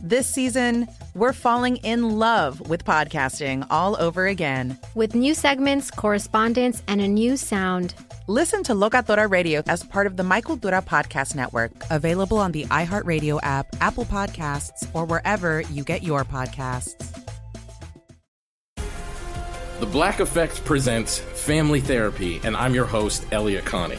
This season, we're falling in love with podcasting all over again. With new segments, correspondence, and a new sound. Listen to Locatora Radio as part of the My Cultura Podcast Network, available on the iHeartRadio app, Apple Podcasts, or wherever you get your podcasts. The Black Effect presents Family Therapy, and I'm your host, Elliott Connie.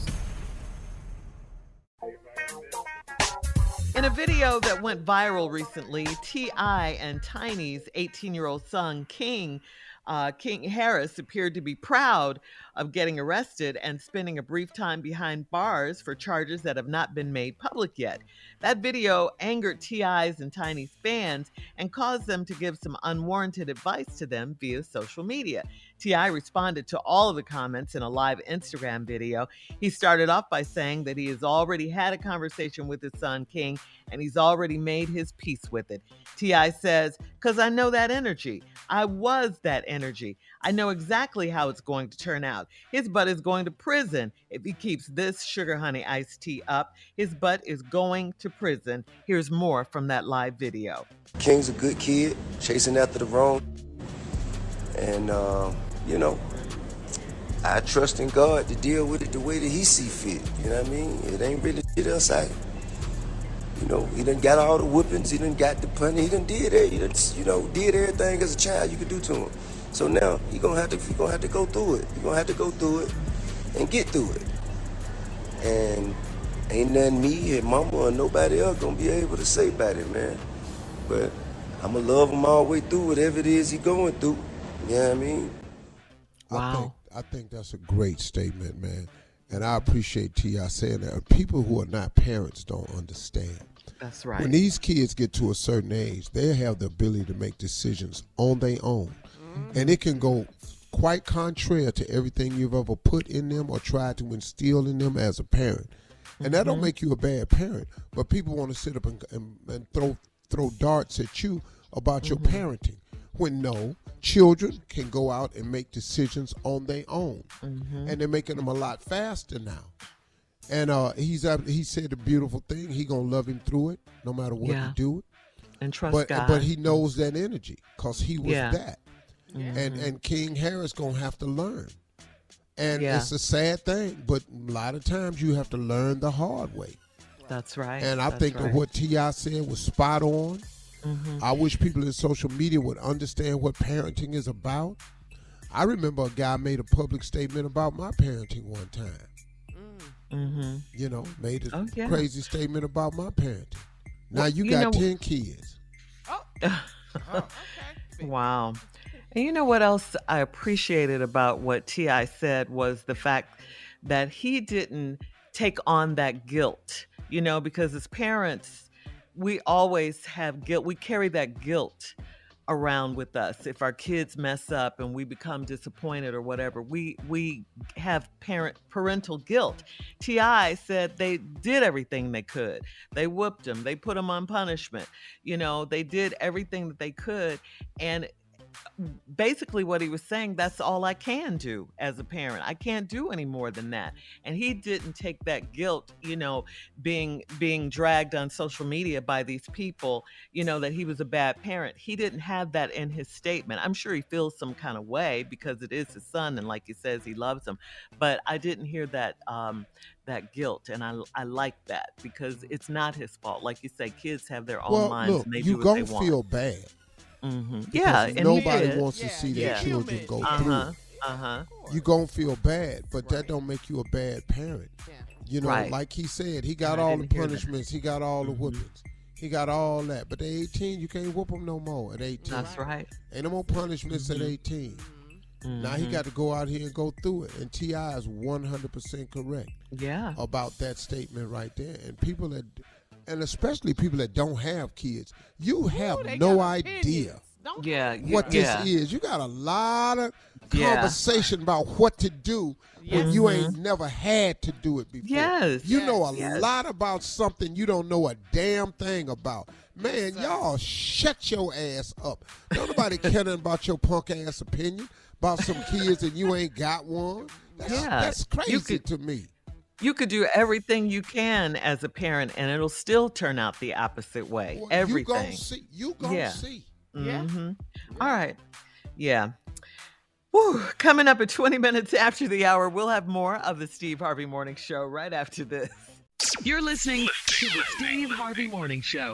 In a video that went viral recently, T.I. and Tiny's 18 year old son, King, uh, King Harris appeared to be proud of getting arrested and spending a brief time behind bars for charges that have not been made public yet. That video angered T.I.'s and Tiny's fans and caused them to give some unwarranted advice to them via social media. T.I. responded to all of the comments in a live Instagram video. He started off by saying that he has already had a conversation with his son, King, and he's already made his peace with it. T.I. says, Because I know that energy. I was that energy. I know exactly how it's going to turn out. His butt is going to prison if he keeps this sugar honey iced tea up. His butt is going to prison. Here's more from that live video. King's a good kid, chasing after the wrong. And, uh, you know, I trust in God to deal with it the way that He see fit. You know what I mean? It ain't really shit else I. You know, he done got all the whippings, he done got the punny, he done did it, he done, you know, did everything as a child you could do to him. So now he gonna have to he gonna have to go through it. He gonna have to go through it and get through it. And ain't nothing me and mama or nobody else gonna be able to say about it, man. But I'ma love him all the way through whatever it is he going through. You know what I mean? Wow. I think, I think that's a great statement, man. And I appreciate T.I. saying that. People who are not parents don't understand. That's right. When these kids get to a certain age, they have the ability to make decisions on their own. Mm-hmm. And it can go quite contrary to everything you've ever put in them or tried to instill in them as a parent. And mm-hmm. that don't mm-hmm. make you a bad parent. But people want to sit up and, and, and throw throw darts at you about mm-hmm. your parenting when no, children can go out and make decisions on their own, mm-hmm. and they're making them a lot faster now. And uh, he's uh, he said a beautiful thing. He gonna love him through it, no matter what yeah. he do it, and trust but, God. But he knows that energy because he was yeah. that. Mm-hmm. And and King Harris gonna have to learn. And yeah. it's a sad thing, but a lot of times you have to learn the hard way. That's right. And I That's think right. that what T.I. said was spot on. Mm-hmm. I wish people in social media would understand what parenting is about. I remember a guy made a public statement about my parenting one time. Mm-hmm. You know, made a Oh, yeah. crazy statement about my parenting. Now Well, you, you got know- ten kids. Oh. Okay. Wow. And you know what else I appreciated about what T.I. said was the fact that he didn't take on that guilt, you know, because as parents, we always have guilt. We carry that guilt around with us if our kids mess up and we become disappointed or whatever we we have parent parental guilt ti said they did everything they could they whooped him they put him on punishment you know they did everything that they could and basically what he was saying that's all i can do as a parent. I can't do any more than that. And he didn't take that guilt you know being being dragged on social media by these people you know that he was a bad parent. He didn't have that in his statement. I'm sure he feels some kind of way because it is his son and like he says he loves him. But i didn't hear that um that guilt and i i like that because it's not his fault. Like you say kids have their own well, minds look, and they you do what they want. feel bad. Hmm Yeah, nobody did. wants to see their Yeah. children go through. Uh-huh. it. Uh-huh. You gonna feel bad, but that don't make you a bad parent. You know, Right. like he said, he got I all the didn't hear that. punishments, he got all the whoopings, he got all that. But at 18, you can't whoop them no more. At 18, That's right. Ain't no more punishments at 18. Now he got to go out here and go through it. And Ti is 100% correct. Yeah. About that statement right there. And people that, and especially people that don't have kids, you have no idea Yeah, you- what this yeah. is. You got a lot of Yeah. conversation about what to do when Yes. you Mhm. ain't never had to do it before. Yes. You know a Yes. lot about something you don't know a damn thing about. Man, y'all shut your ass up. Don't nobody care about your punk ass opinion about some kids and you ain't got one. That's, Yeah, that's crazy could- to me. You could do everything you can as a parent, and it'll still turn out the opposite way. Well, everything. You gonna see. You gonna Yeah. see. Mhm. All right. Yeah. Whew. Coming up at 20 minutes after the hour, we'll have more of the Steve Harvey Morning Show right after this. You're listening to the Steve Harvey Morning Show.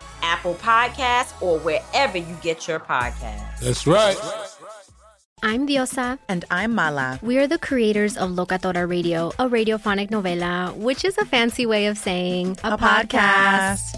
Apple Podcasts, or wherever you get your podcasts. That's right. I'm Diosa. And I'm Mala. We are the creators of Locatora Radio, a radiophonic novela, which is a fancy way of saying A podcast.